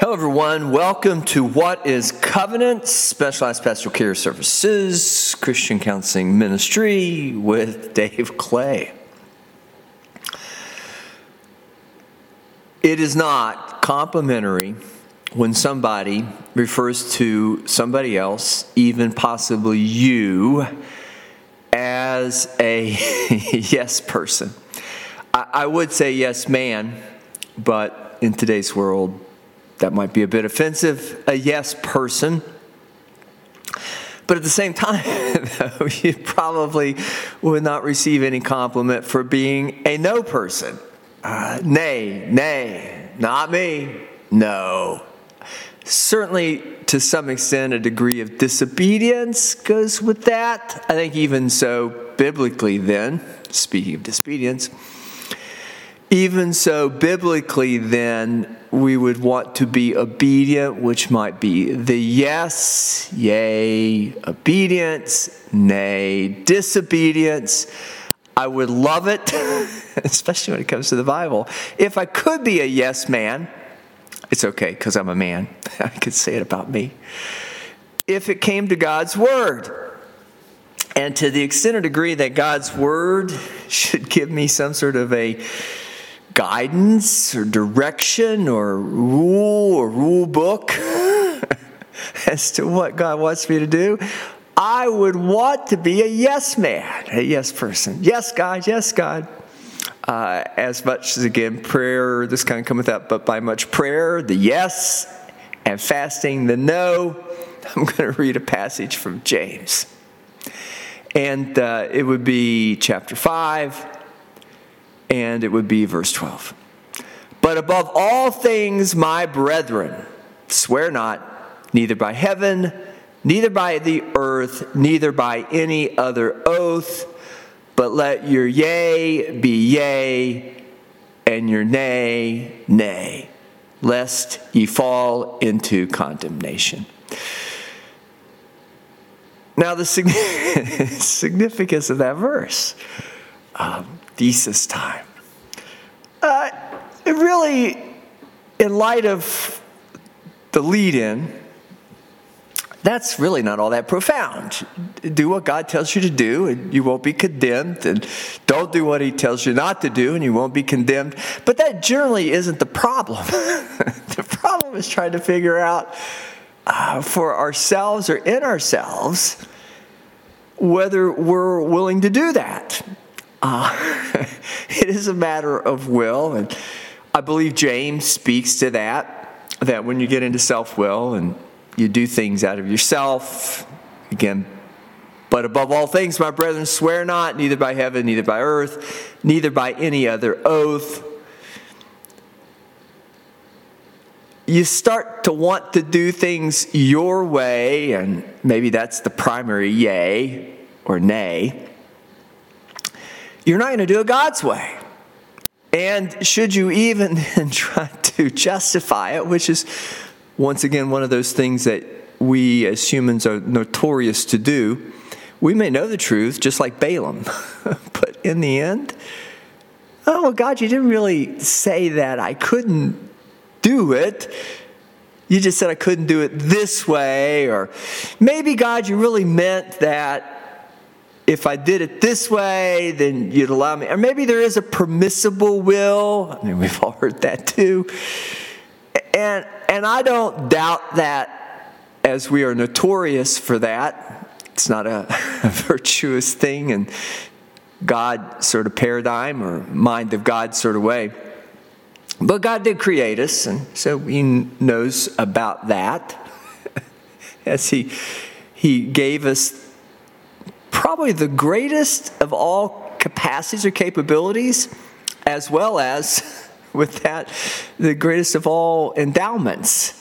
Hello, everyone. Welcome to What is Covenant Specialized Pastoral Care Services Christian Counseling Ministry with Dave Clay. It is not complimentary when somebody refers to somebody else, even possibly you, as a yes person. I would say yes man, but in today's world, that might be a bit offensive. A yes person. But at the same time, though, you probably would not receive any compliment for being a no person. Uh, nay, nay, not me, no. Certainly, to some extent, a degree of disobedience goes with that. I think, even so, biblically, then, speaking of disobedience, even so, biblically, then, we would want to be obedient, which might be the yes, yea, obedience, nay, disobedience. I would love it, especially when it comes to the Bible. If I could be a yes man, it's okay because I'm a man. I could say it about me. If it came to God's Word, and to the extent or degree that God's Word should give me some sort of a guidance or direction or rule or rule book as to what God wants me to do, I would want to be a yes man, a yes person. Yes, God, yes, God. Uh, as much as again, prayer, this kind of cometh up, but by much prayer, the yes, and fasting, the no. I'm going to read a passage from James. And uh, it would be chapter 5, and it would be verse 12. But above all things, my brethren, swear not, neither by heaven, neither by the earth, neither by any other oath, but let your yea be yea, and your nay, nay, lest ye fall into condemnation. Now, the significance of that verse. Um, thesis time. Uh, really, in light of the lead in, that's really not all that profound. Do what God tells you to do, and you won't be condemned. And don't do what He tells you not to do, and you won't be condemned. But that generally isn't the problem. the problem is trying to figure out uh, for ourselves or in ourselves whether we're willing to do that. Uh, it is a matter of will, and I believe James speaks to that. That when you get into self will and you do things out of yourself, again, but above all things, my brethren, swear not, neither by heaven, neither by earth, neither by any other oath. You start to want to do things your way, and maybe that's the primary yay or nay you're not going to do it God's way. And should you even then try to justify it, which is once again one of those things that we as humans are notorious to do, we may know the truth just like Balaam. but in the end, oh, well, God, you didn't really say that I couldn't do it. You just said I couldn't do it this way. Or maybe, God, you really meant that if I did it this way, then you'd allow me. Or maybe there is a permissible will. I mean, we've all heard that too. And, and I don't doubt that as we are notorious for that. It's not a, a virtuous thing and God sort of paradigm or mind of God sort of way. But God did create us, and so He knows about that. As He He gave us probably the greatest of all capacities or capabilities, as well as, with that, the greatest of all endowments.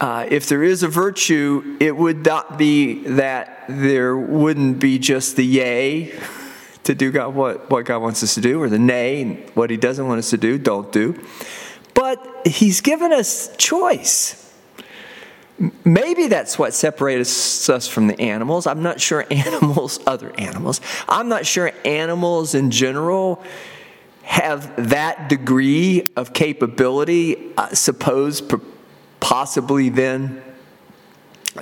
Uh, if there is a virtue, it would not be that there wouldn't be just the yay to do God, what, what God wants us to do, or the nay, what He doesn't want us to do, don't do. But He's given us choice. Maybe that's what separates us from the animals. I'm not sure animals, other animals, I'm not sure animals in general have that degree of capability. I suppose possibly then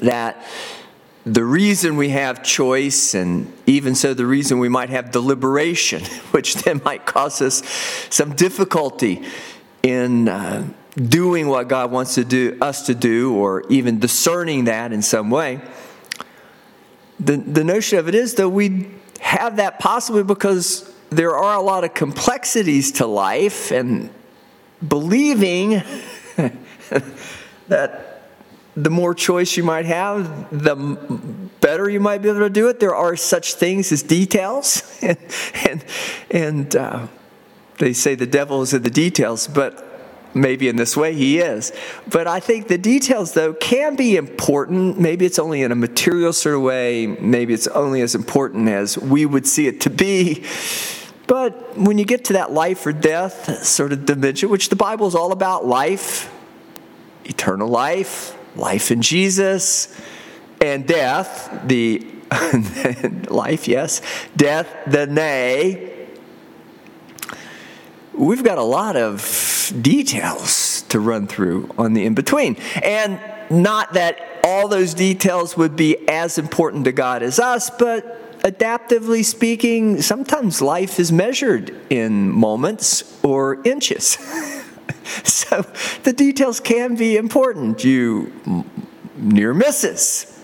that the reason we have choice, and even so, the reason we might have deliberation, which then might cause us some difficulty in uh, doing what God wants to do us to do, or even discerning that in some way. The, the notion of it is, though, we have that possibly because there are a lot of complexities to life, and believing that the more choice you might have, the better you might be able to do it. There are such things as details, and and, and uh, they say the devil is in the details, but maybe in this way he is. But I think the details, though, can be important. Maybe it's only in a material sort of way. Maybe it's only as important as we would see it to be. But when you get to that life or death sort of dimension, which the Bible is all about life, eternal life, life in Jesus, and death, the life, yes, death, the nay. We've got a lot of details to run through on the in between. And not that all those details would be as important to God as us, but adaptively speaking, sometimes life is measured in moments or inches. so the details can be important. You near misses.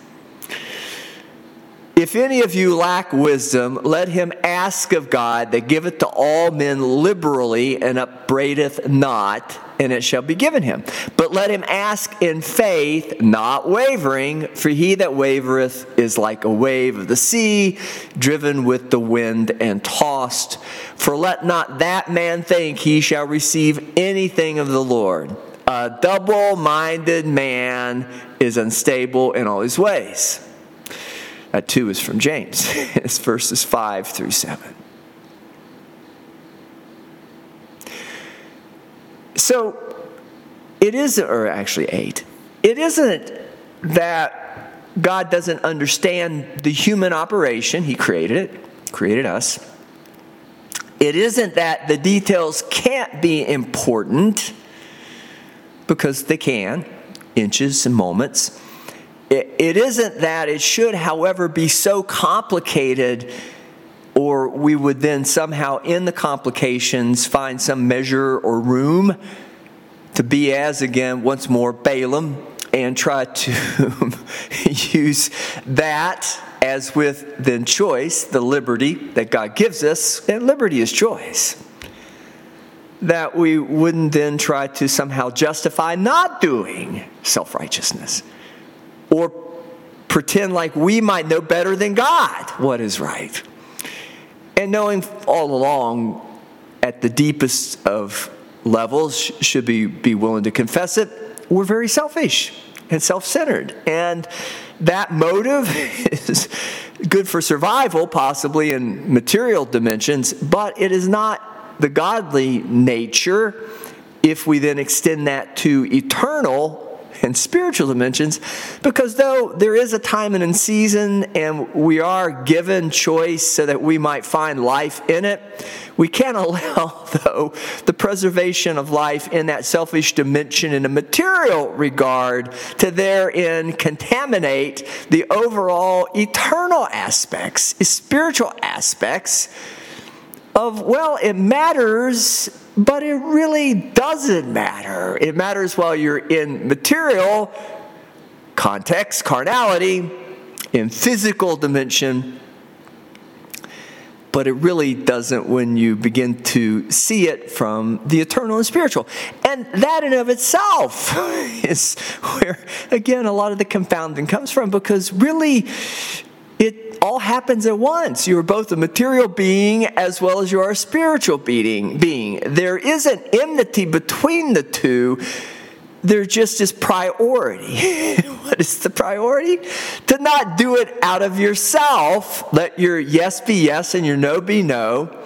If any of you lack wisdom, let him ask of God that giveth to all men liberally and upbraideth not, and it shall be given him. But let him ask in faith, not wavering, for he that wavereth is like a wave of the sea, driven with the wind and tossed. For let not that man think he shall receive anything of the Lord. A double minded man is unstable in all his ways. That two is from James. it's verses 5 through 7. So it is, or actually eight, it isn't that God doesn't understand the human operation, He created it, created us. It isn't that the details can't be important, because they can, inches and moments. It, it isn't that. It should, however, be so complicated or we would then somehow, in the complications, find some measure or room to be as, again, once more, Balaam and try to use that as with then choice, the liberty that God gives us, and liberty is choice. That we wouldn't then try to somehow justify not doing self righteousness or pretend like we might know better than God what is right. And knowing all along at the deepest of levels, should be, be willing to confess it, we're very selfish and self centered. And that motive is good for survival, possibly in material dimensions, but it is not the godly nature if we then extend that to eternal and spiritual dimensions because though there is a time and a season and we are given choice so that we might find life in it, we can't allow, though, the preservation of life in that selfish dimension in a material regard to therein contaminate the overall eternal aspects, spiritual aspects of, well, it matters but it really doesn't matter. It matters while you're in material context, carnality, in physical dimension, but it really doesn't when you begin to see it from the eternal and spiritual. And that in of itself is where, again, a lot of the confounding comes from because really it all happens at once. You are both a material being as well as you are a spiritual being. being. There is an enmity between the two. There just is priority. what is the priority? To not do it out of yourself. Let your yes be yes and your no be no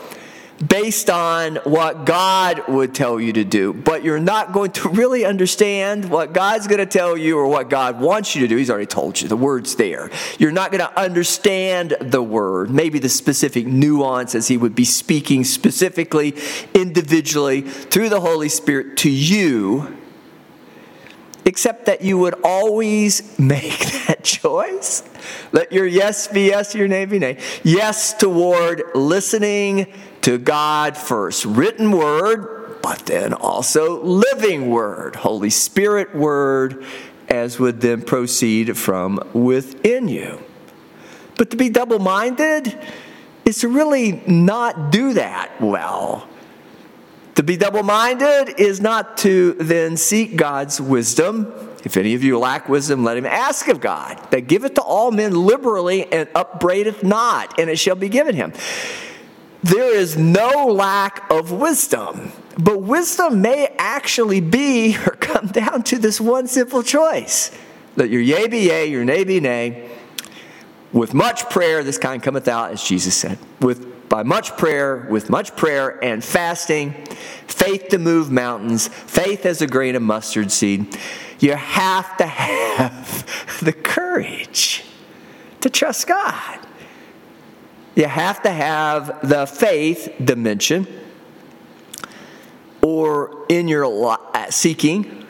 based on what God would tell you to do, but you're not going to really understand what God's going to tell you or what God wants you to do. He's already told you, the word's there. You're not going to understand the word, maybe the specific nuance as He would be speaking specifically, individually, through the Holy Spirit to you. except that you would always make that choice. Let your yes be yes, your nay be nay. Yes toward listening to God first, written word, but then also living word, Holy Spirit word, as would then proceed from within you. But to be double minded is to really not do that well. To be double minded is not to then seek God's wisdom. If any of you lack wisdom, let him ask of God, that giveth to all men liberally and upbraideth not, and it shall be given him. There is no lack of wisdom, but wisdom may actually be or come down to this one simple choice. that your yea be yea, your nay be nay. With much prayer, this kind cometh out, as Jesus said. With by much prayer, with much prayer and fasting, faith to move mountains, faith as a grain of mustard seed. You have to have the courage to trust God. You have to have the faith dimension, or in your uh, seeking,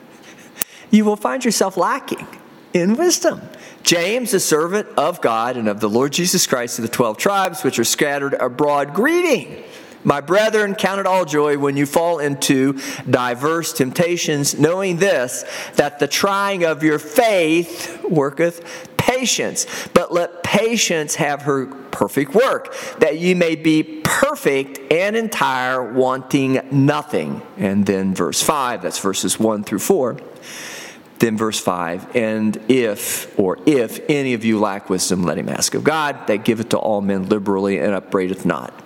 you will find yourself lacking in wisdom. James, a servant of God and of the Lord Jesus Christ to the 12 tribes which are scattered abroad, greeting. My brethren, count it all joy when you fall into diverse temptations, knowing this, that the trying of your faith worketh patience. But let patience have her perfect work, that ye may be perfect and entire, wanting nothing. And then verse 5, that's verses 1 through 4. Then verse 5, and if, or if any of you lack wisdom, let him ask of God, that giveth to all men liberally and upbraideth not.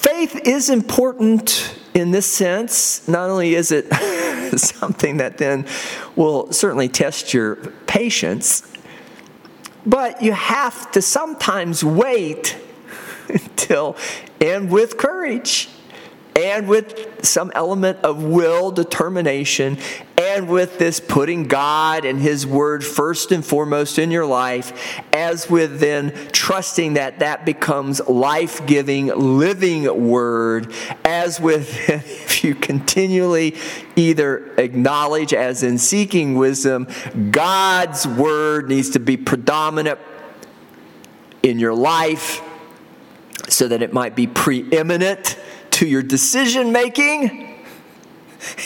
Faith is important in this sense. Not only is it something that then will certainly test your patience, but you have to sometimes wait until, and with courage and with some element of will, determination, and with this putting God and His Word first and foremost in your life, as with then trusting that that becomes life giving, living Word, as with if you continually either acknowledge, as in seeking wisdom, God's Word needs to be predominant in your life so that it might be preeminent to your decision making.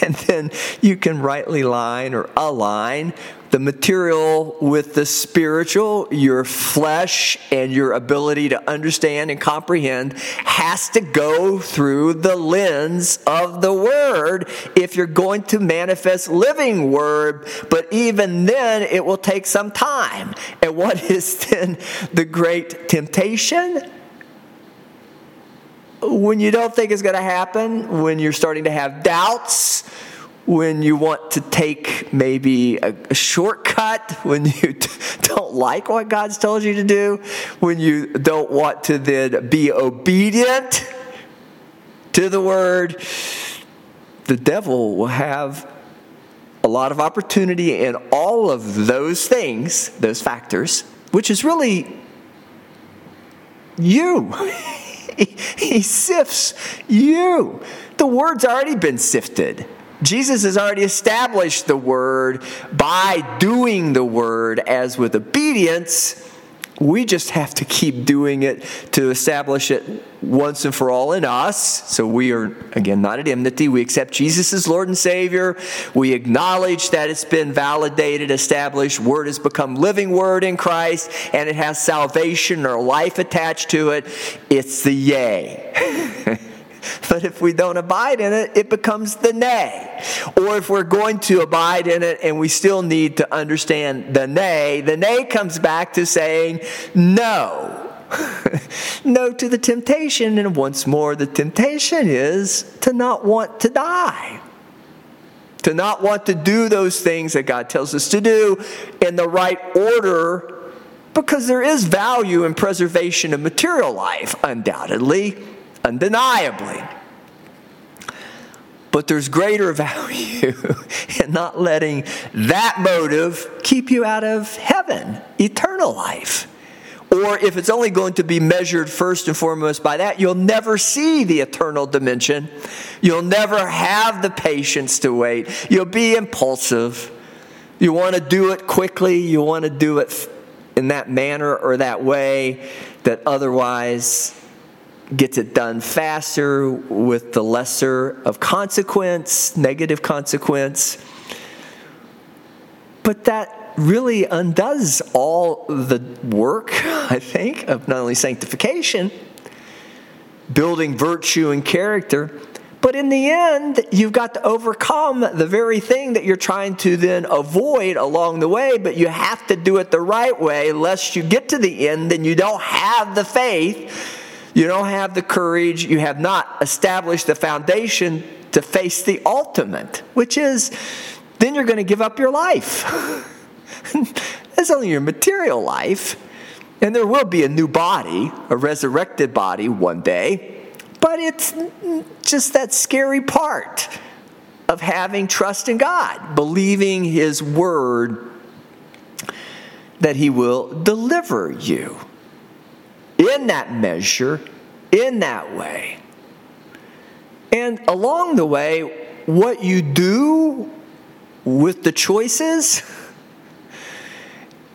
And then you can rightly line or align the material with the spiritual, your flesh and your ability to understand and comprehend has to go through the lens of the Word if you're going to manifest living Word. But even then, it will take some time. And what is then the great temptation? When you don't think it's going to happen, when you're starting to have doubts, when you want to take maybe a, a shortcut, when you t- don't like what God's told you to do, when you don't want to then be obedient to the word, the devil will have a lot of opportunity in all of those things, those factors, which is really you. he, sifts you. The word's already been sifted. Jesus has already established the word by doing the word as with obedience we just have to keep doing it to establish it once and for all in us. So we are, again, not at enmity. We accept Jesus as Lord and Savior. We acknowledge that it's been validated, established. Word has become living word in Christ, and it has salvation or life attached to it. It's the yay. But if we don't abide in it, it becomes the nay. Or if we're going to abide in it and we still need to understand the nay, the nay comes back to saying no. no to the temptation. And once more, the temptation is to not want to die to not want to do those things that God tells us to do in the right order because there is value in preservation of material life, undoubtedly undeniably. But there's greater value in not letting that motive keep you out of heaven, eternal life, or if it's only going to be measured first and foremost by that, you'll never see the eternal dimension. You'll never have the patience to wait. You'll be impulsive. You want to do it quickly. You want to do it in that manner or that way that otherwise gets it done faster with the lesser of consequence, negative consequence. But that really undoes all the work, I think, of not only sanctification, building virtue and character, but in the end, you've got to overcome the very thing that you're trying to then avoid along the way, but you have to do it the right way, lest you get to the end and you don't have the faith, you don't have the courage, you have not established the foundation to face the ultimate, which is then you're going to give up your life. That's only your material life. And there will be a new body, a resurrected body one day. But it's just that scary part of having trust in God, believing His word that He will deliver you in that measure, in that way. And along the way, what you do with the choices,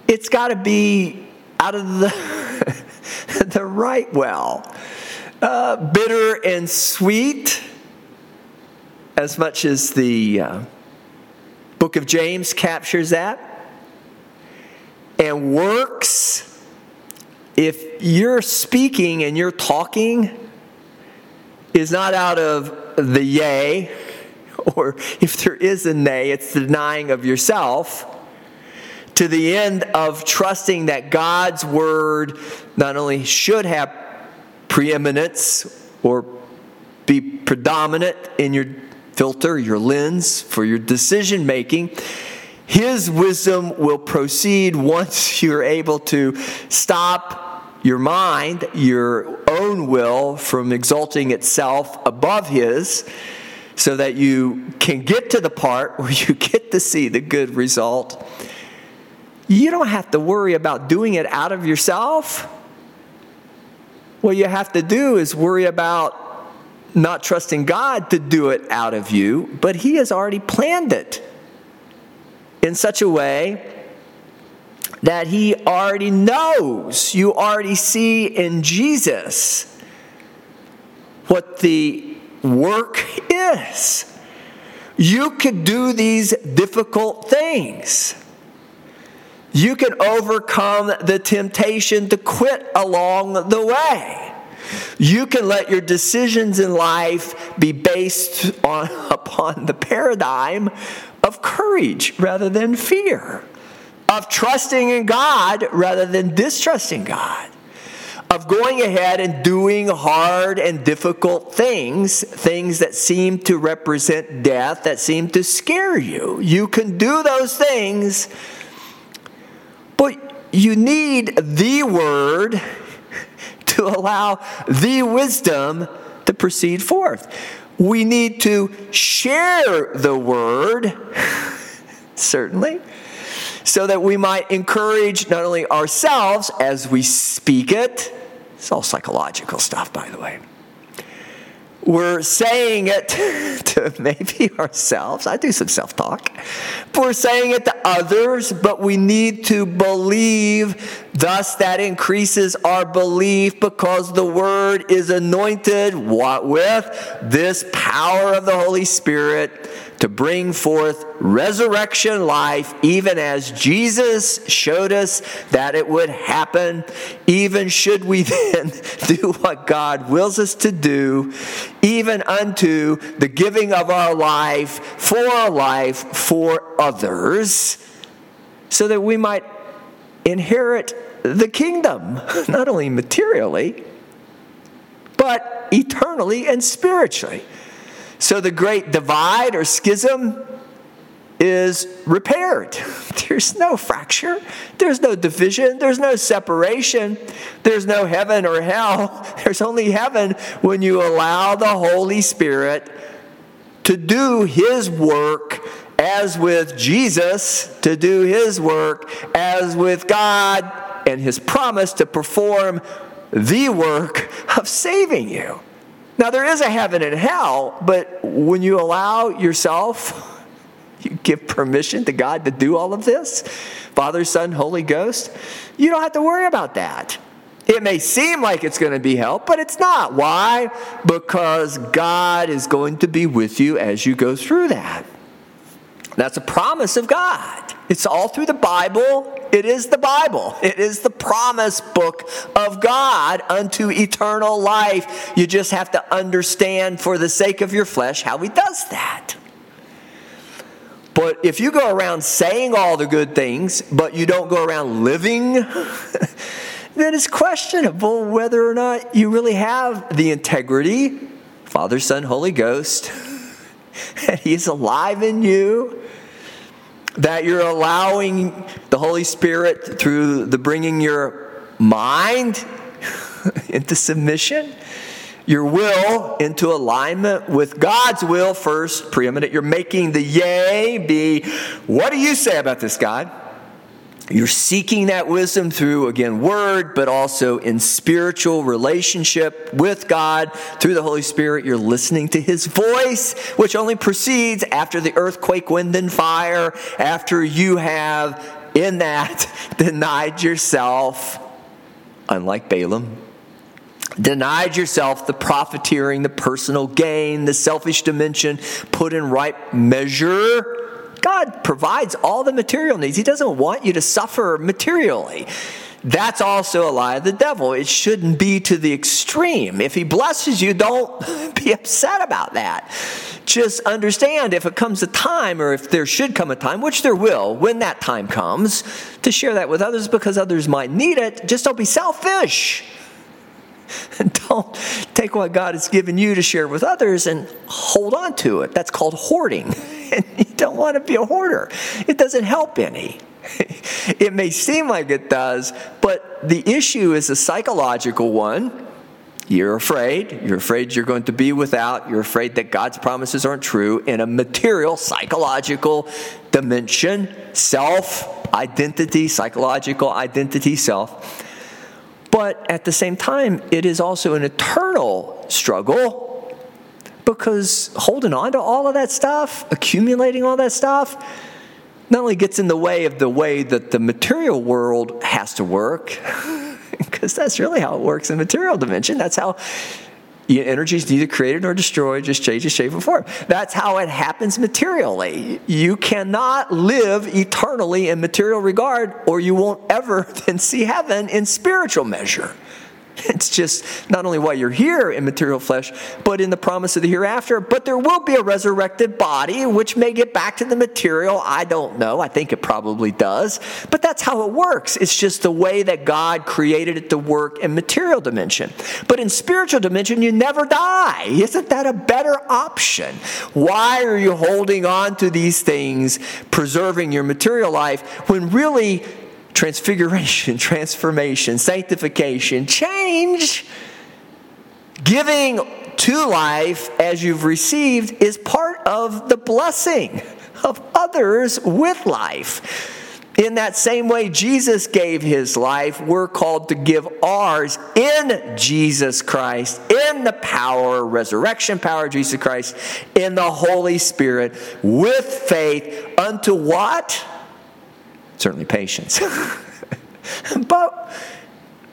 it's got to be out of the, the right well uh, bitter and sweet, as much as the uh, book of James captures that. And works, if you're speaking and you're talking, is not out of the yay, or if there is a nay, it's the denying of yourself to the end of trusting that God's word not only should have preeminence or be predominant in your filter, your lens for your decision making. His wisdom will proceed once you're able to stop your mind, your own will, from exalting itself above His, so that you can get to the part where you get to see the good result. You don't have to worry about doing it out of yourself. What you have to do is worry about not trusting God to do it out of you, but He has already planned it in such a way that He already knows. You already see in Jesus what the work is. You could do these difficult things. You can overcome the temptation to quit along the way. You can let your decisions in life be based on, upon the paradigm of courage rather than fear, of trusting in God rather than distrusting God, of going ahead and doing hard and difficult things, things that seem to represent death, that seem to scare you. You can do those things but you need the word to allow the wisdom to proceed forth. We need to share the word, certainly, so that we might encourage not only ourselves as we speak it, it's all psychological stuff, by the way we're saying it to maybe ourselves. I do some self talk. We're saying it to others, but we need to believe. Thus, that increases our belief because the word is anointed what with this power of the Holy Spirit to bring forth resurrection life, even as Jesus showed us that it would happen. Even should we then do what God wills us to do, even unto the giving of our life for our life for others, so that we might inherit the kingdom, not only materially, but eternally and spiritually. So the great divide or schism is repaired. There's no fracture, there's no division, there's no separation, there's no heaven or hell. There's only heaven when you allow the Holy Spirit to do His work as with Jesus, to do His work as with God and his promise to perform the work of saving you. Now, there is a heaven and hell, but when you allow yourself, you give permission to God to do all of this Father, Son, Holy Ghost you don't have to worry about that. It may seem like it's going to be hell, but it's not. Why? Because God is going to be with you as you go through that. That's a promise of God. It's all through the Bible. It is the Bible. It is the promise book of God unto eternal life. You just have to understand, for the sake of your flesh, how He does that. But if you go around saying all the good things, but you don't go around living, then it's questionable whether or not you really have the integrity, Father, Son, Holy Ghost, and He's alive in you, that you're allowing the Holy Spirit through the bringing your mind into submission your will into alignment with God's will first, preeminent. You're making the yay be, what do you say about this, God? You're seeking that wisdom through, again, word, but also in spiritual relationship with God through the Holy Spirit. You're listening to His voice, which only proceeds after the earthquake, wind, and fire, after you have, in that, denied yourself, unlike Balaam denied yourself the profiteering, the personal gain, the selfish dimension, put in right measure. God provides all the material needs. He doesn't want you to suffer materially. That's also a lie of the devil. It shouldn't be to the extreme. If he blesses you, don't be upset about that. Just understand if it comes a time, or if there should come a time, which there will, when that time comes, to share that with others because others might need it, just don't be selfish. don't take what God has given you to share with others and hold on to it. That's called hoarding. And you don't want to be a hoarder, it doesn't help any. It may seem like it does, but the issue is a psychological one. You're afraid. You're afraid you're going to be without. You're afraid that God's promises aren't true in a material, psychological dimension, self identity, psychological identity, self. But at the same time, it is also an eternal struggle because holding on to all of that stuff, accumulating all that stuff, not only gets in the way of the way that the material world has to work, because that's really how it works in the material dimension. That's how Energy is neither created nor destroyed, just changes shape and form. That's how it happens materially. You cannot live eternally in material regard, or you won't ever then see heaven in spiritual measure. It's just not only why you're here in material flesh, but in the promise of the hereafter. But there will be a resurrected body, which may get back to the material. I don't know. I think it probably does. But that's how it works. It's just the way that God created it to work in material dimension. But in spiritual dimension, you never die. Isn't that a better option? Why are you holding on to these things, preserving your material life, when really transfiguration, transformation, sanctification, change, giving to life as you've received is part of the blessing of others with life. In that same way Jesus gave his life, we're called to give ours in Jesus Christ, in the power, resurrection power of Jesus Christ, in the Holy Spirit, with faith, unto what? Certainly patience. but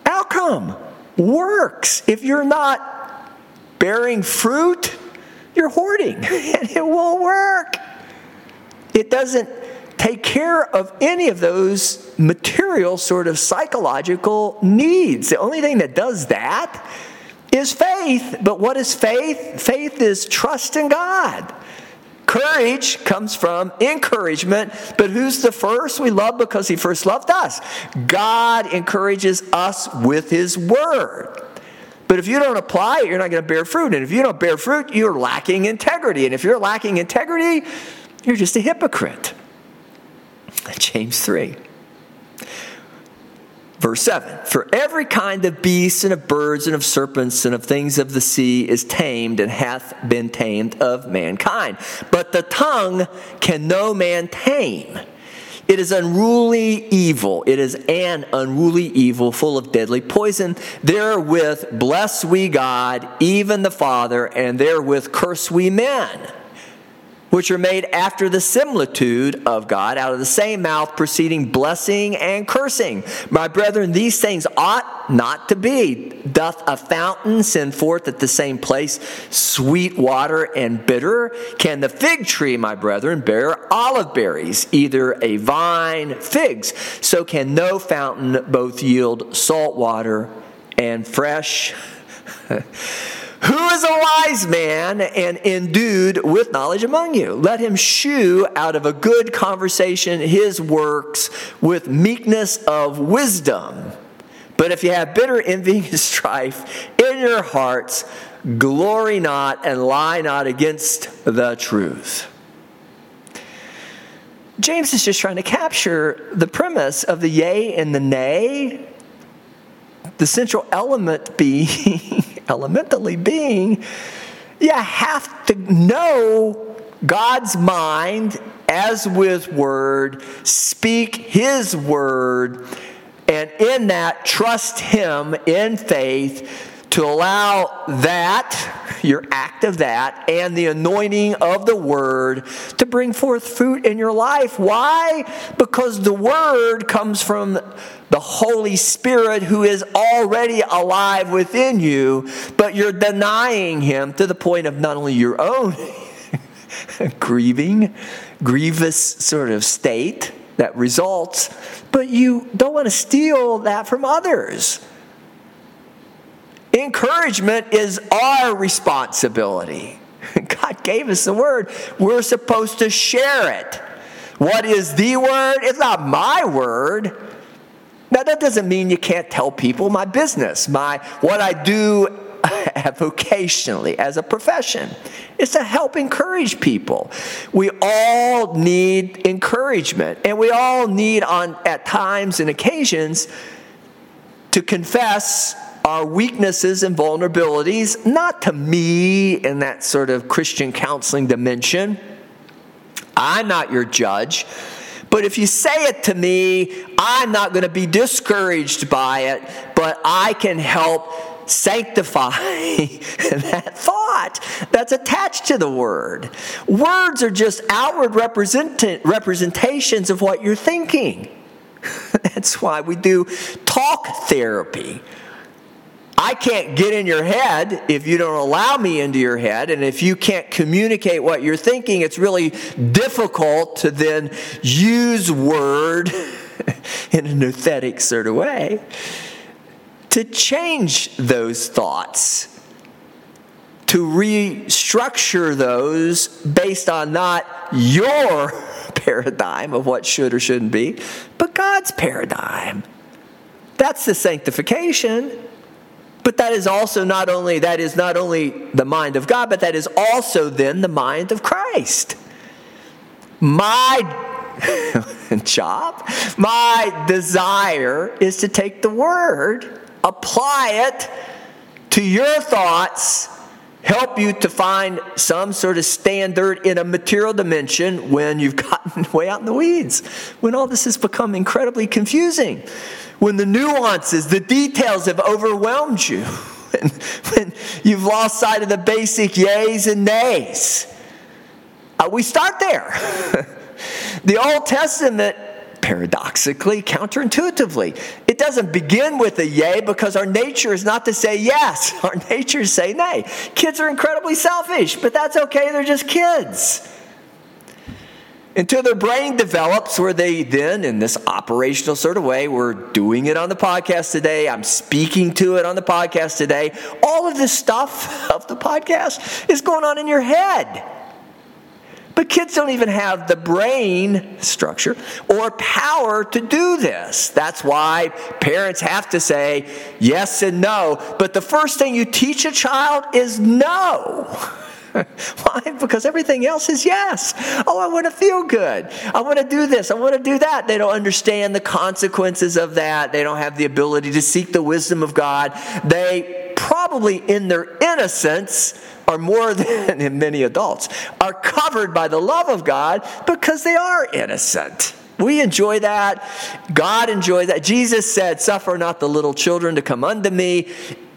outcome works. If you're not bearing fruit, you're hoarding and it won't work. It doesn't take care of any of those material sort of psychological needs. The only thing that does that is faith. But what is faith? Faith is trust in God. Courage comes from encouragement, but who's the first? We love because he first loved us. God encourages us with his word. But if you don't apply it, you're not going to bear fruit. And if you don't bear fruit, you're lacking integrity. And if you're lacking integrity, you're just a hypocrite. James 3. Verse 7 For every kind of beasts and of birds and of serpents and of things of the sea is tamed and hath been tamed of mankind. But the tongue can no man tame. It is unruly evil. It is an unruly evil full of deadly poison. Therewith bless we God, even the Father, and therewith curse we men which are made after the similitude of God, out of the same mouth proceeding blessing and cursing. My brethren, these things ought not to be. Doth a fountain send forth at the same place sweet water and bitter? Can the fig tree, my brethren, bear olive berries, either a vine figs? So can no fountain both yield salt water and fresh. Who is a wise man and endued with knowledge among you? Let him shew out of a good conversation his works with meekness of wisdom. But if you have bitter envy and strife in your hearts, glory not and lie not against the truth. James is just trying to capture the premise of the yea and the nay, the central element being elementally being, you have to know God's mind as with word, speak his word, and in that trust him in faith to allow that, your act of that, and the anointing of the word to bring forth fruit in your life. Why? Because the word comes from the Holy Spirit who is already alive within you, but you're denying him to the point of not only your own grieving, grievous sort of state that results, but you don't want to steal that from others. Encouragement is our responsibility. God gave us the word. We're supposed to share it. What is the word? It's not my word. Now that doesn't mean you can't tell people my business, my what I do vocationally as a profession. It's to help encourage people. We all need encouragement, and we all need on at times and occasions to confess our weaknesses and vulnerabilities, not to me in that sort of Christian counseling dimension. I'm not your judge. But if you say it to me, I'm not going to be discouraged by it, but I can help sanctify that thought that's attached to the word. Words are just outward represent- representations of what you're thinking. That's why we do talk therapy. I can't get in your head if you don't allow me into your head. And if you can't communicate what you're thinking, it's really difficult to then use word in an authentic sort of way to change those thoughts, to restructure those based on not your paradigm of what should or shouldn't be, but God's paradigm. That's the sanctification. But that is also not only that is not only the mind of God, but that is also then the mind of Christ. My job, my desire is to take the word, apply it to your thoughts, help you to find some sort of standard in a material dimension when you've gotten way out in the weeds, when all this has become incredibly confusing when the nuances, the details have overwhelmed you, when, when you've lost sight of the basic yays and nays. Uh, we start there. the Old Testament, paradoxically, counterintuitively, it doesn't begin with a yay because our nature is not to say yes. Our nature is say nay. Kids are incredibly selfish, but that's okay, they're just kids. Until their brain develops where they then in this operational sort of way we're doing it on the podcast today. I'm speaking to it on the podcast today. All of this stuff of the podcast is going on in your head but kids don't even have the brain structure or power to do this. That's why parents have to say yes and no. But the first thing you teach a child is no. Why? Because everything else is yes. Oh, I want to feel good. I want to do this. I want to do that. They don't understand the consequences of that. They don't have the ability to seek the wisdom of God. They probably, in their innocence, are more than many adults, are covered by the love of God because they are innocent. We enjoy that. God enjoys that. Jesus said, Suffer not the little children to come unto me.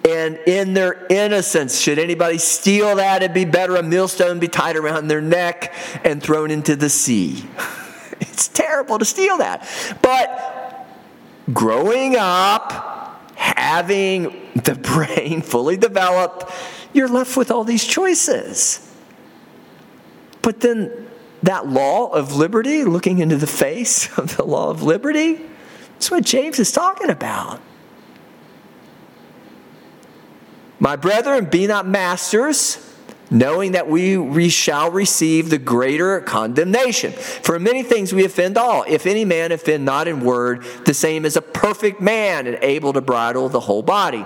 And in their innocence, should anybody steal that, it'd be better a millstone be tied around their neck and thrown into the sea. it's terrible to steal that. But growing up, having the brain fully developed, you're left with all these choices. But then that law of liberty, looking into the face of the law of liberty, that's what James is talking about. My brethren, be not masters, knowing that we, we shall receive the greater condemnation. For many things we offend all. If any man offend not in word, the same as a perfect man and able to bridle the whole body.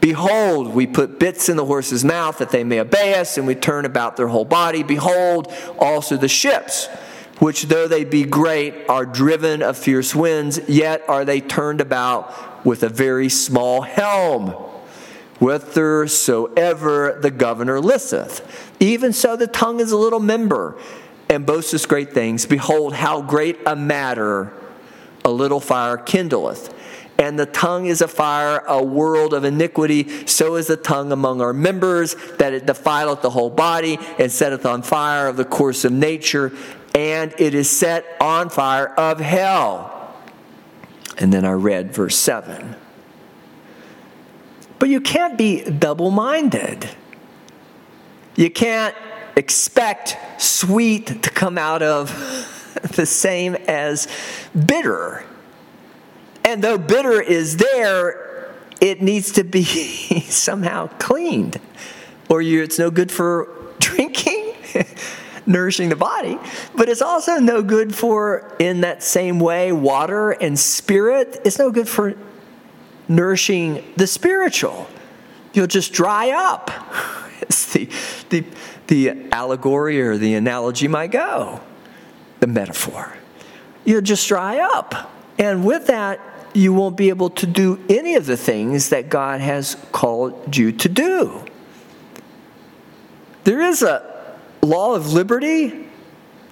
Behold, we put bits in the horse's mouth that they may obey us, and we turn about their whole body. Behold, also the ships, which though they be great, are driven of fierce winds, yet are they turned about with a very small helm, whithersoever the governor listeth. Even so, the tongue is a little member, and boasteth great things. Behold, how great a matter a little fire kindleth and the tongue is a fire, a world of iniquity. So is the tongue among our members, that it defileth the whole body, and setteth on fire of the course of nature, and it is set on fire of hell. And then I read verse 7. But you can't be double minded. You can't expect sweet to come out of the same as bitter. And though bitter is there, it needs to be somehow cleaned, or you, it's no good for drinking, nourishing the body, but it's also no good for, in that same way, water and spirit. It's no good for nourishing the spiritual. You'll just dry up. It's the, the, the allegory or the analogy might go, the metaphor. You'll just dry up. And with that, you won't be able to do any of the things that God has called you to do. There is a law of liberty.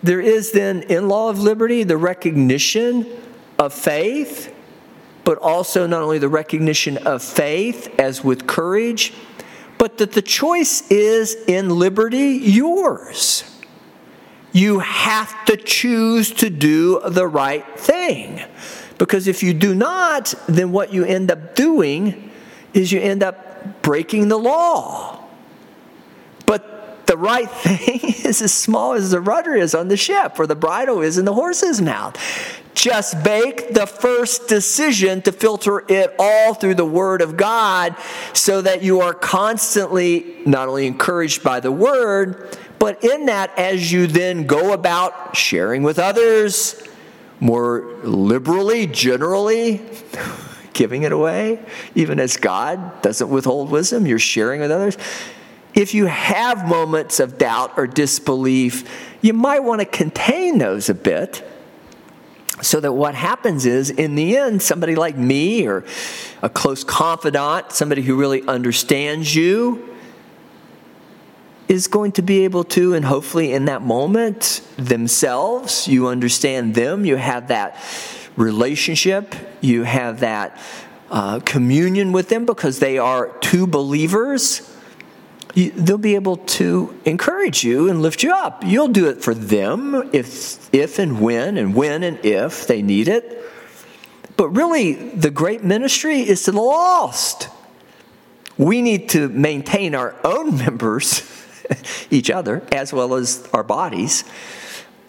There is then, in law of liberty, the recognition of faith, but also not only the recognition of faith as with courage, but that the choice is in liberty yours. You have to choose to do the right thing. Because if you do not, then what you end up doing is you end up breaking the law. But the right thing is as small as the rudder is on the ship or the bridle is in the horse's mouth. Just make the first decision to filter it all through the Word of God so that you are constantly not only encouraged by the Word, but in that, as you then go about sharing with others, more liberally, generally, giving it away, even as God doesn't withhold wisdom, you're sharing with others. If you have moments of doubt or disbelief, you might want to contain those a bit so that what happens is, in the end, somebody like me or a close confidant, somebody who really understands you, is going to be able to, and hopefully in that moment themselves, you understand them, you have that relationship, you have that uh, communion with them because they are two believers. You, they'll be able to encourage you and lift you up. You'll do it for them if, if and when, and when and if they need it. But really, the great ministry is to the lost. We need to maintain our own members each other as well as our bodies.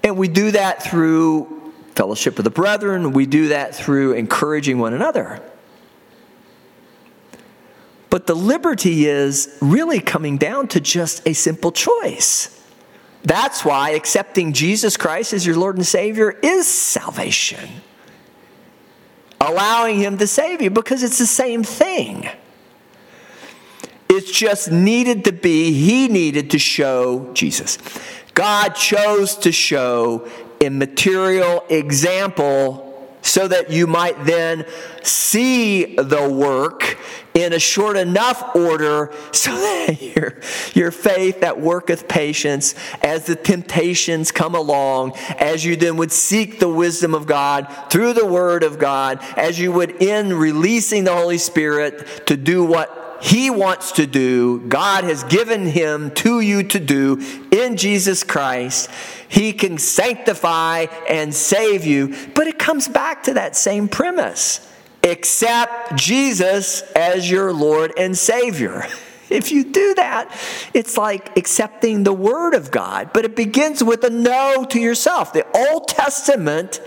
And we do that through fellowship with the brethren, we do that through encouraging one another. But the liberty is really coming down to just a simple choice. That's why accepting Jesus Christ as your Lord and Savior is salvation. Allowing Him to save you because it's the same thing. It's just needed to be, he needed to show Jesus. God chose to show a material example so that you might then see the work in a short enough order so that your, your faith that worketh patience as the temptations come along, as you then would seek the wisdom of God through the Word of God, as you would in releasing the Holy Spirit to do what he wants to do, God has given him to you to do in Jesus Christ. He can sanctify and save you, but it comes back to that same premise accept Jesus as your Lord and Savior. If you do that, it's like accepting the Word of God, but it begins with a no to yourself. The Old Testament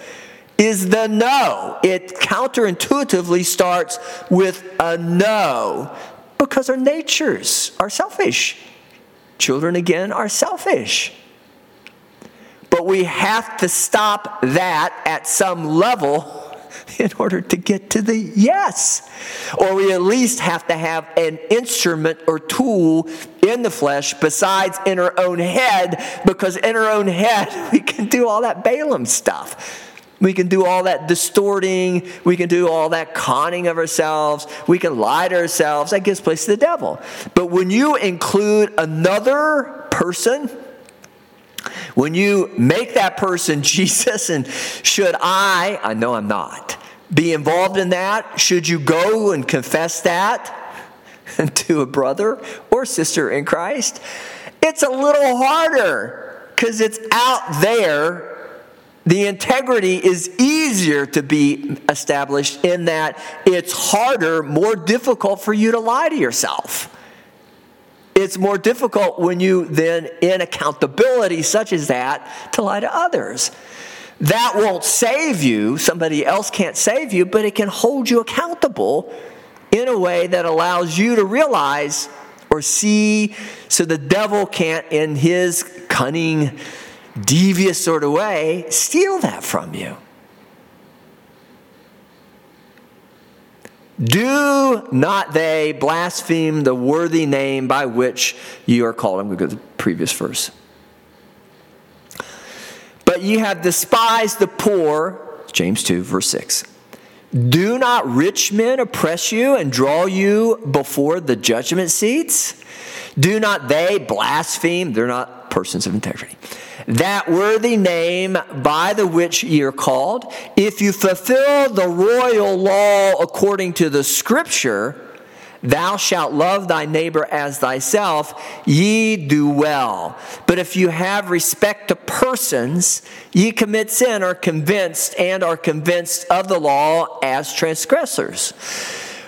is the no. It counterintuitively starts with a no because our natures are selfish. Children, again, are selfish. But we have to stop that at some level in order to get to the yes. Or we at least have to have an instrument or tool in the flesh besides in our own head, because in our own head we can do all that Balaam stuff. We can do all that distorting. We can do all that conning of ourselves. We can lie to ourselves. That gives place to the devil. But when you include another person, when you make that person Jesus, and should I, I know I'm not, be involved in that? Should you go and confess that to a brother or sister in Christ? It's a little harder because it's out there the integrity is easier to be established in that it's harder, more difficult for you to lie to yourself. It's more difficult when you then, in accountability such as that, to lie to others. That won't save you. Somebody else can't save you, but it can hold you accountable in a way that allows you to realize or see so the devil can't, in his cunning, devious sort of way, steal that from you. Do not they blaspheme the worthy name by which you are called? I'm going to go to the previous verse. But you have despised the poor, James 2, verse 6. Do not rich men oppress you and draw you before the judgment seats? Do not they blaspheme? They're not persons of integrity that worthy name by the which ye are called, if you fulfill the royal law according to the scripture, thou shalt love thy neighbor as thyself, ye do well. But if you have respect to persons, ye commit sin, are convinced, and are convinced of the law as transgressors.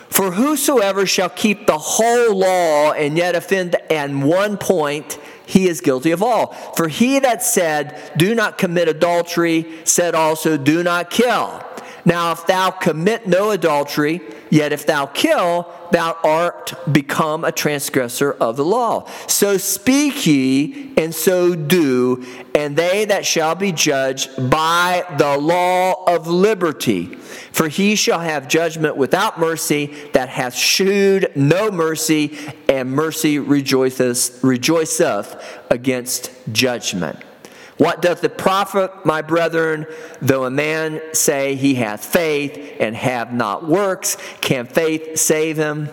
For whosoever shall keep the whole law and yet offend at one point, he is guilty of all. For he that said, Do not commit adultery, said also, Do not kill. Now, if thou commit no adultery, yet if thou kill, thou art become a transgressor of the law. So speak ye, and so do, and they that shall be judged by the law of liberty. For he shall have judgment without mercy that hath shewed no mercy, and mercy rejoiceth, rejoiceth against judgment. What doth it profit, my brethren, though a man say he hath faith and have not works? Can faith save him?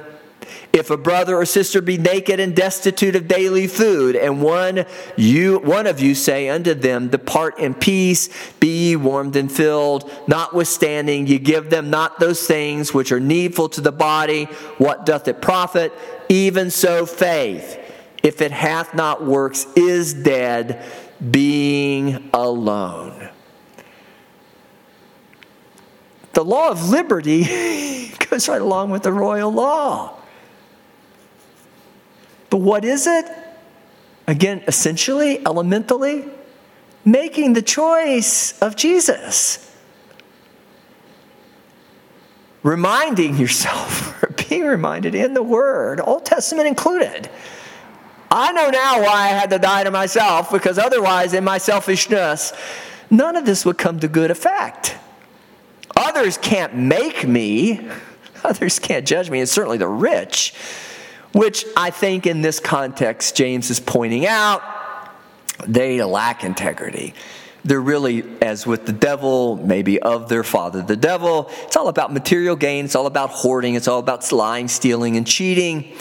If a brother or sister be naked and destitute of daily food, and one you one of you say unto them, Depart in peace, be ye warmed and filled, notwithstanding ye give them not those things which are needful to the body, what doth it profit? Even so faith, if it hath not works, is dead being alone. The law of liberty goes right along with the royal law. But what is it? Again, essentially, elementally, making the choice of Jesus. Reminding yourself, or being reminded in the Word, Old Testament included, I know now why I had to die to myself, because otherwise, in my selfishness, none of this would come to good effect. Others can't make me, others can't judge me, and certainly the rich, which I think in this context, James is pointing out they lack integrity. They're really, as with the devil, maybe of their father, the devil. It's all about material gain. It's all about hoarding. It's all about lying, stealing, and cheating.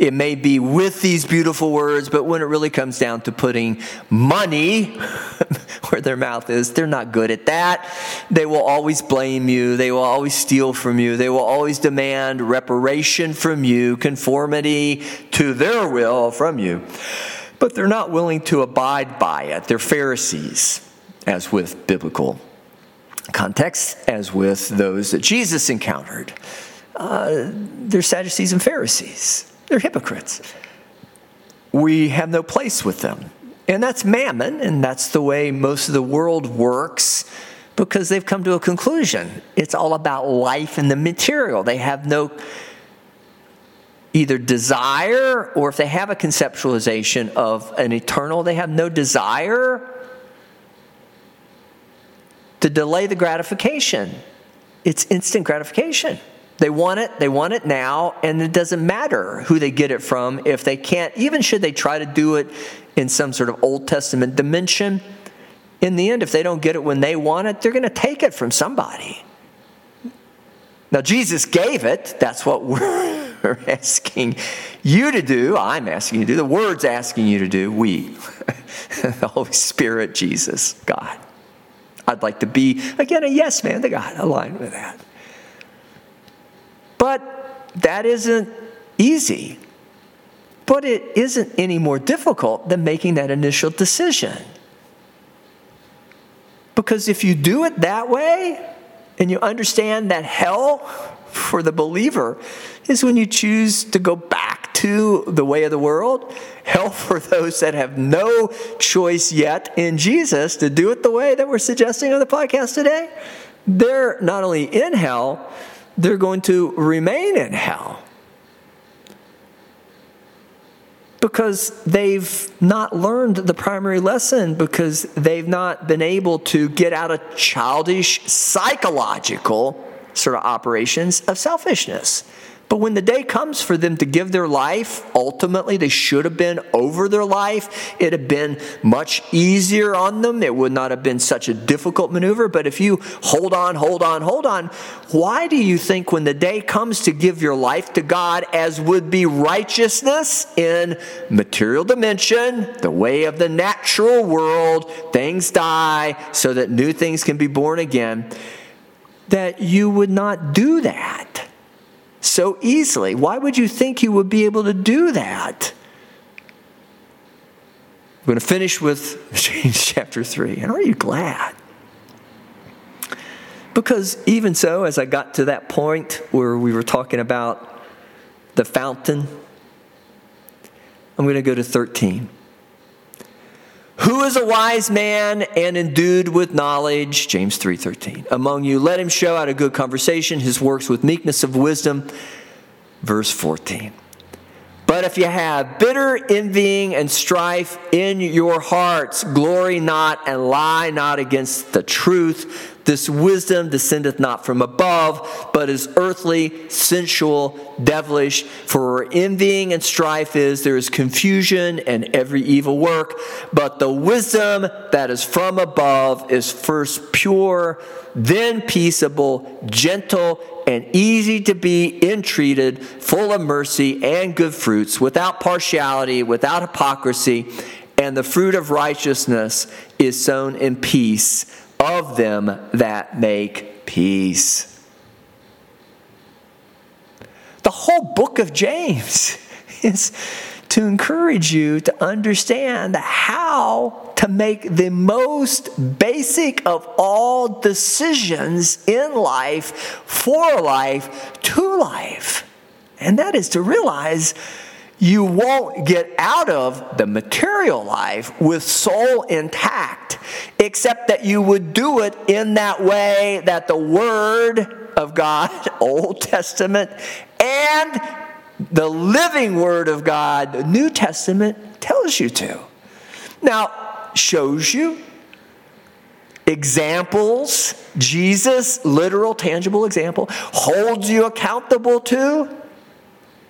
It may be with these beautiful words, but when it really comes down to putting money where their mouth is, they're not good at that. They will always blame you. They will always steal from you. They will always demand reparation from you, conformity to their will from you. But they're not willing to abide by it. They're Pharisees as with biblical context, as with those that Jesus encountered. Uh, they're Sadducees and Pharisees, they're hypocrites. We have no place with them. And that's mammon, and that's the way most of the world works because they've come to a conclusion. It's all about life and the material. They have no either desire, or if they have a conceptualization of an eternal, they have no desire to delay the gratification. It's instant gratification. They want it, they want it now, and it doesn't matter who they get it from if they can't, even should they try to do it in some sort of Old Testament dimension. In the end, if they don't get it when they want it, they're going to take it from somebody. Now, Jesus gave it. That's what we're asking you to do. I'm asking you to do. The Word's asking you to do. We, the Holy Spirit, Jesus, God. I'd like to be, again, a yes man to God, aligned with that. But that isn't easy. But it isn't any more difficult than making that initial decision. Because if you do it that way, and you understand that hell for the believer is when you choose to go back to the way of the world. Hell for those that have no choice yet in Jesus to do it the way that we're suggesting on the podcast today. They're not only in hell, they're going to remain in hell. because they've not learned the primary lesson, because they've not been able to get out of childish psychological sort of operations of selfishness. But when the day comes for them to give their life, ultimately they should have been over their life. It had been much easier on them. It would not have been such a difficult maneuver. But if you hold on, hold on, hold on, why do you think when the day comes to give your life to God, as would be righteousness in material dimension, the way of the natural world, things die so that new things can be born again, that you would not do that? So easily. Why would you think you would be able to do that? I'm going to finish with James chapter 3. And are you glad? Because even so, as I got to that point where we were talking about the fountain, I'm going to go to 13. Who is a wise man and endued with knowledge? James 3:13. Among you let him show out a good conversation, his works with meekness of wisdom. Verse 14. But if you have bitter envying and strife in your hearts, glory not and lie not against the truth. This wisdom descendeth not from above, but is earthly, sensual, devilish. For where envying and strife is, there is confusion and every evil work. But the wisdom that is from above is first pure, then peaceable, gentle, and easy to be entreated, full of mercy and good fruits, without partiality, without hypocrisy, and the fruit of righteousness is sown in peace of them that make peace. The whole book of James is to encourage you to understand how to make the most basic of all decisions in life, for life, to life. And that is to realize you won't get out of the material life with soul intact, except that you would do it in that way that the Word of God, Old Testament, and the living Word of God, New Testament, tells you to. Now, shows you examples, Jesus, literal, tangible example, holds you accountable to,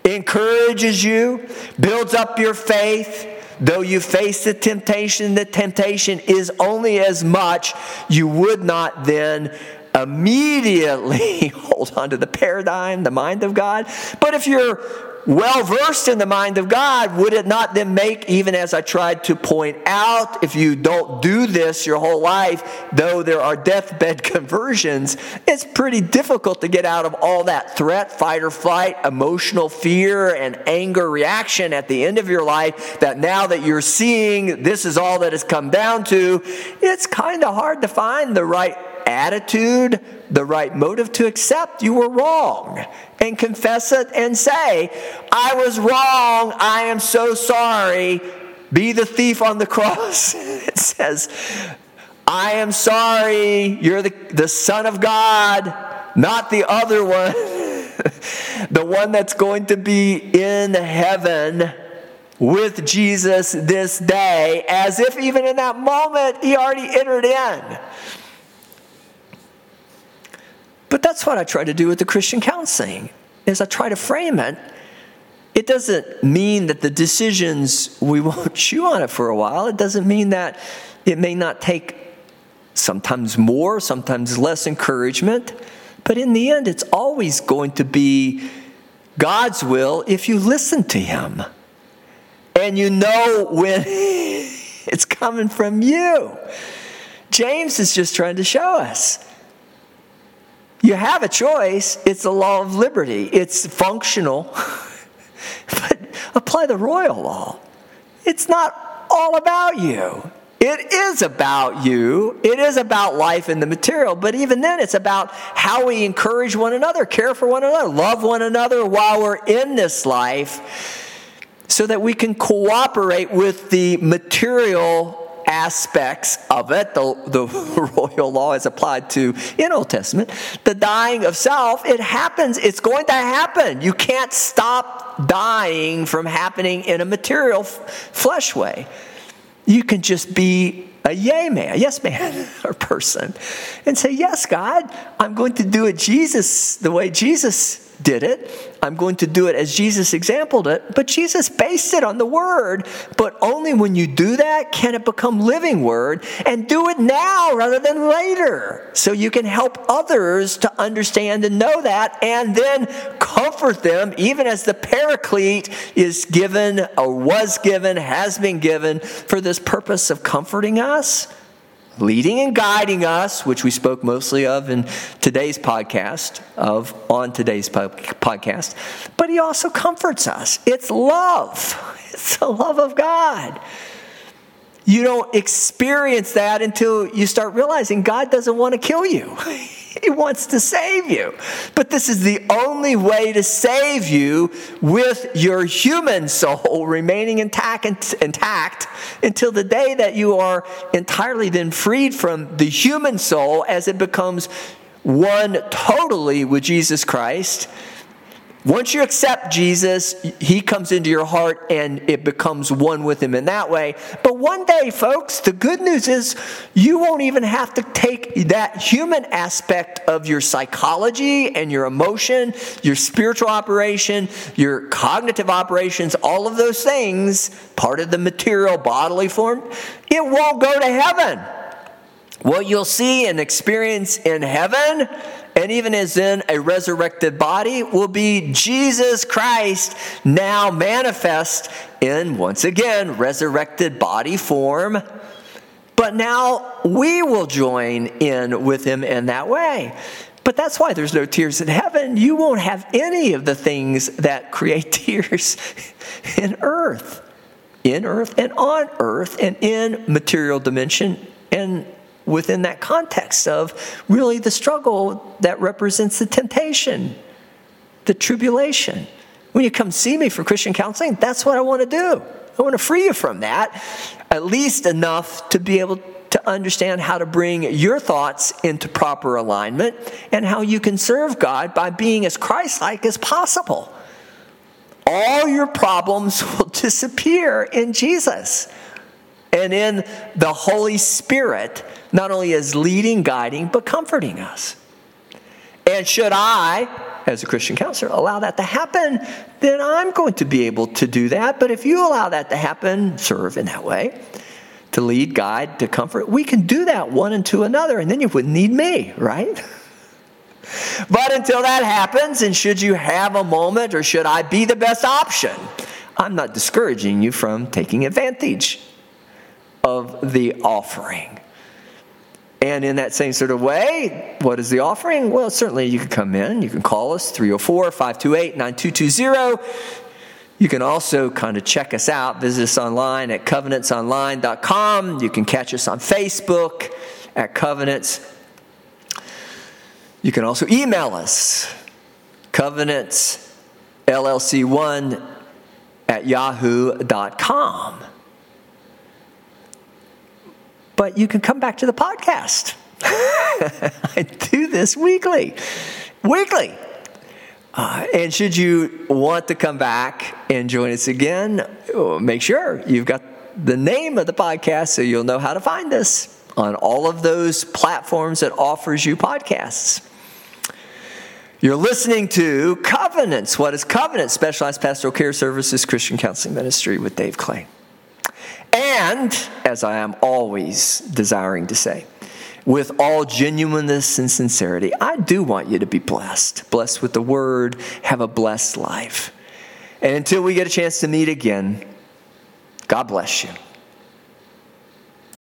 encourages you, builds up your faith, though you face the temptation, the temptation is only as much. You would not then immediately hold on to the paradigm, the mind of God. But if you're well versed in the mind of God, would it not then make, even as I tried to point out, if you don't do this your whole life, though there are deathbed conversions, it's pretty difficult to get out of all that threat, fight or flight, emotional fear, and anger reaction at the end of your life. That now that you're seeing this is all that has come down to, it's kind of hard to find the right attitude, the right motive to accept you were wrong and confess it and say, I was wrong. I am so sorry. Be the thief on the cross. it says, I am sorry. You're the, the Son of God, not the other one, the one that's going to be in heaven with Jesus this day, as if even in that moment he already entered in. But that's what I try to do with the Christian counseling, is I try to frame it. It doesn't mean that the decisions, we won't chew on it for a while. It doesn't mean that it may not take sometimes more, sometimes less encouragement. But in the end, it's always going to be God's will if you listen to Him. And you know when it's coming from you. James is just trying to show us you have a choice. It's the law of liberty, it's functional. but apply the royal law. It's not all about you. It is about you. It is about life in the material. But even then, it's about how we encourage one another, care for one another, love one another while we're in this life so that we can cooperate with the material aspects of it, the, the royal law is applied to in Old Testament, the dying of self, it happens. It's going to happen. You can't stop dying from happening in a material flesh way. You can just be a yay man, a yes man, or person, and say, Yes, God, I'm going to do it Jesus, the way Jesus did it. I'm going to do it as Jesus exampled it. But Jesus based it on the Word. But only when you do that can it become living Word. And do it now rather than later. So you can help others to understand and know that and then comfort them, even as the Paraclete is given or was given, has been given for this purpose of comforting us leading and guiding us, which we spoke mostly of in today's podcast, of on today's podcast. But he also comforts us. It's love. It's the love of God. You don't experience that until you start realizing God doesn't want to kill you. He wants to save you. But this is the only way to save you with your human soul remaining intact, intact until the day that you are entirely then freed from the human soul as it becomes one totally with Jesus Christ once you accept Jesus, he comes into your heart and it becomes one with him in that way. But one day, folks, the good news is you won't even have to take that human aspect of your psychology and your emotion, your spiritual operation, your cognitive operations, all of those things, part of the material bodily form, it won't go to heaven. What you'll see and experience in heaven and even as in a resurrected body, will be Jesus Christ now manifest in, once again, resurrected body form. But now we will join in with him in that way. But that's why there's no tears in heaven. You won't have any of the things that create tears in earth, in earth and on earth and in material dimension and within that context of really the struggle that represents the temptation, the tribulation. When you come see me for Christian counseling, that's what I want to do. I want to free you from that, at least enough to be able to understand how to bring your thoughts into proper alignment and how you can serve God by being as Christ like as possible. All your problems will disappear in Jesus and in the Holy Spirit not only as leading, guiding, but comforting us. And should I as a Christian counselor, allow that to happen, then I'm going to be able to do that. But if you allow that to happen, serve in that way, to lead, guide, to comfort, we can do that one and to another, and then you wouldn't need me, right? But until that happens, and should you have a moment or should I be the best option, I'm not discouraging you from taking advantage of the offering. And in that same sort of way, what is the offering? Well, certainly you can come in, you can call us 304 528 9220. You can also kind of check us out, visit us online at covenantsonline.com. You can catch us on Facebook at Covenants. You can also email us, covenantsllc1 at yahoo.com but you can come back to the podcast. I do this weekly. Weekly. Uh, and should you want to come back and join us again, make sure you've got the name of the podcast so you'll know how to find us on all of those platforms that offers you podcasts. You're listening to Covenants. What is Covenant? Specialized Pastoral Care Services Christian Counseling Ministry with Dave Clay. And, as I am always desiring to say, with all genuineness and sincerity, I do want you to be blessed. Blessed with the word, have a blessed life. And until we get a chance to meet again, God bless you.